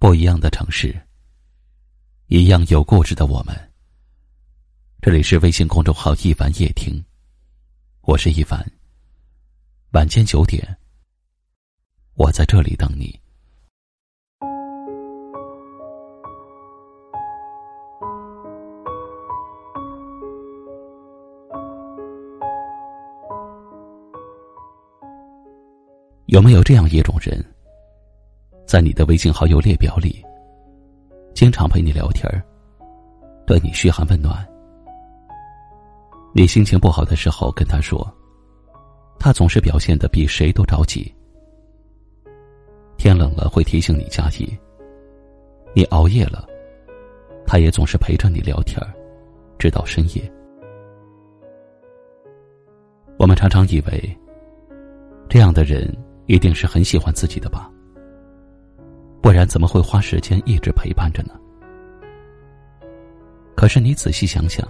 不一样的城市，一样有故事的我们。这里是微信公众号“一凡夜听”，我是一凡。晚间九点，我在这里等你。有没有这样一种人，在你的微信好友列表里，经常陪你聊天儿对你嘘寒问暖？你心情不好的时候跟他说，他总是表现的比谁都着急。天冷了会提醒你加衣，你熬夜了，他也总是陪着你聊天儿直到深夜。我们常常以为，这样的人。一定是很喜欢自己的吧，不然怎么会花时间一直陪伴着呢？可是你仔细想想，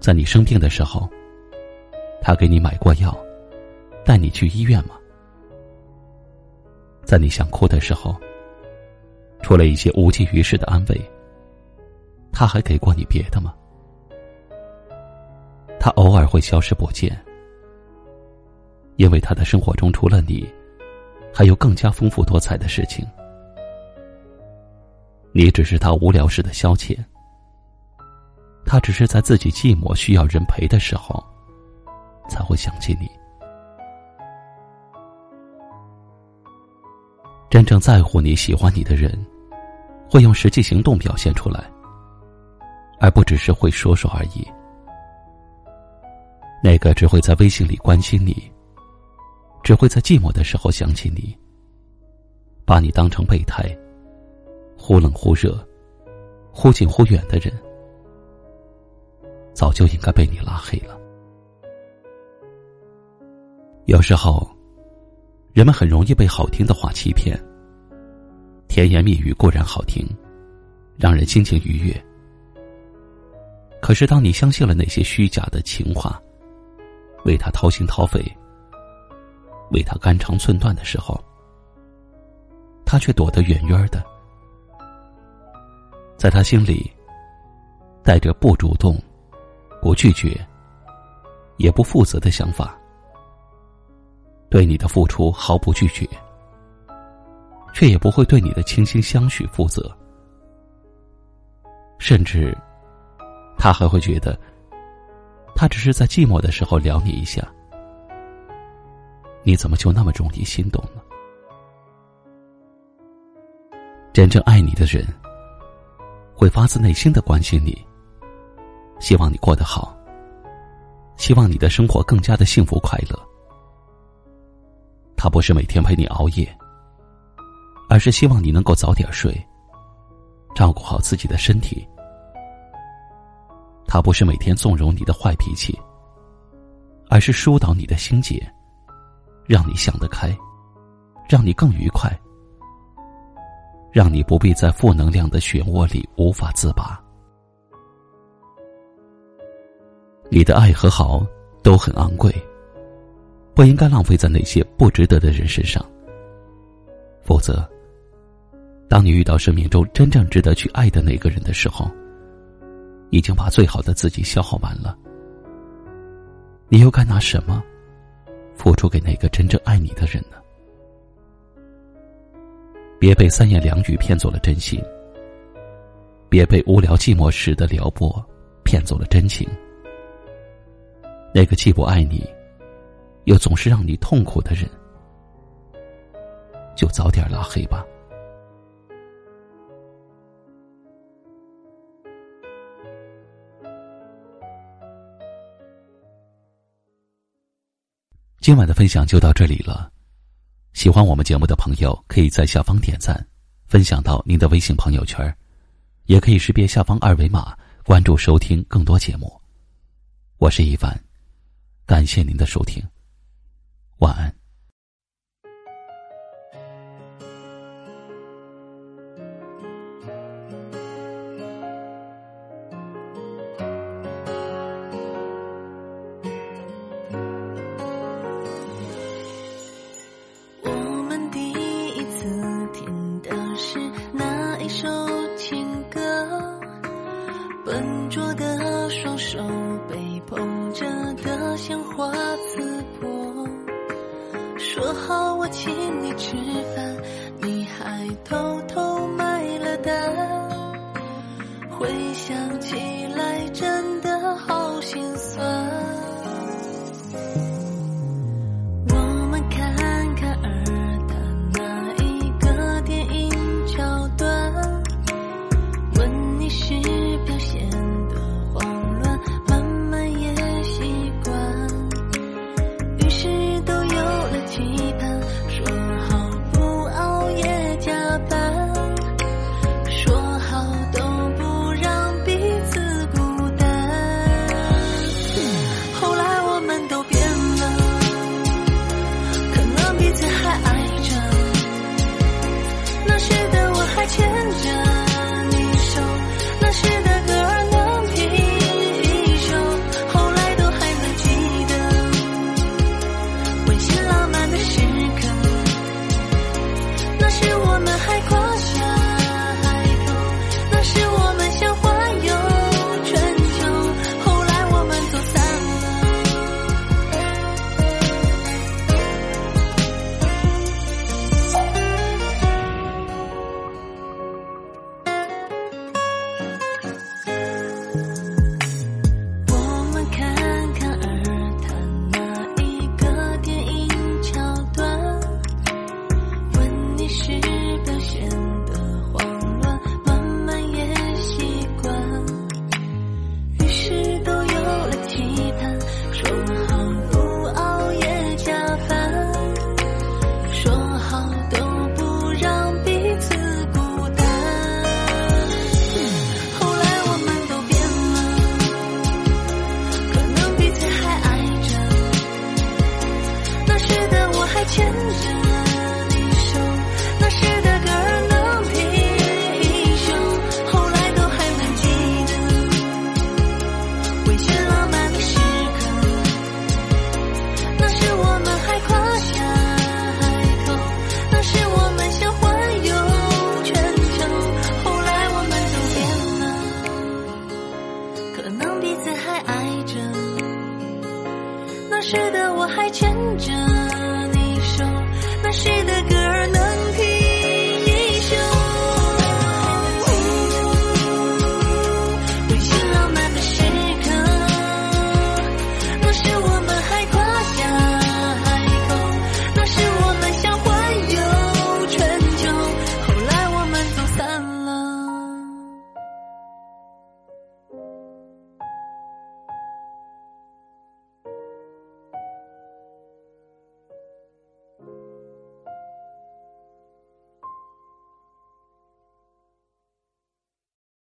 在你生病的时候，他给你买过药，带你去医院吗？在你想哭的时候，除了一些无济于事的安慰，他还给过你别的吗？他偶尔会消失不见。因为他的生活中除了你，还有更加丰富多彩的事情。你只是他无聊时的消遣，他只是在自己寂寞需要人陪的时候，才会想起你。真正在乎你喜欢你的人，会用实际行动表现出来，而不只是会说说而已。那个只会在微信里关心你。只会在寂寞的时候想起你，把你当成备胎，忽冷忽热，忽近忽远的人，早就应该被你拉黑了。有时候，人们很容易被好听的话欺骗。甜言蜜语固然好听，让人心情愉悦，可是当你相信了那些虚假的情话，为他掏心掏肺。为他肝肠寸断的时候，他却躲得远远的。在他心里，带着不主动、不拒绝、也不负责的想法，对你的付出毫不拒绝，却也不会对你的倾心相许负责。甚至，他还会觉得，他只是在寂寞的时候撩你一下。你怎么就那么容易心动呢？真正爱你的人，会发自内心的关心你，希望你过得好，希望你的生活更加的幸福快乐。他不是每天陪你熬夜，而是希望你能够早点睡，照顾好自己的身体。他不是每天纵容你的坏脾气，而是疏导你的心结。让你想得开，让你更愉快，让你不必在负能量的漩涡里无法自拔。你的爱和好都很昂贵，不应该浪费在那些不值得的人身上。否则，当你遇到生命中真正值得去爱的那个人的时候，已经把最好的自己消耗完了，你又该拿什么？付出给那个真正爱你的人呢？别被三言两语骗走了真心，别被无聊寂寞时的撩拨骗走了真情。那个既不爱你，又总是让你痛苦的人，就早点拉黑吧。今晚的分享就到这里了，喜欢我们节目的朋友可以在下方点赞，分享到您的微信朋友圈，也可以识别下方二维码关注收听更多节目。我是一凡，感谢您的收听，晚安。说好我请你吃饭，你还偷偷买了单。回想起还牵着你手，那时的歌。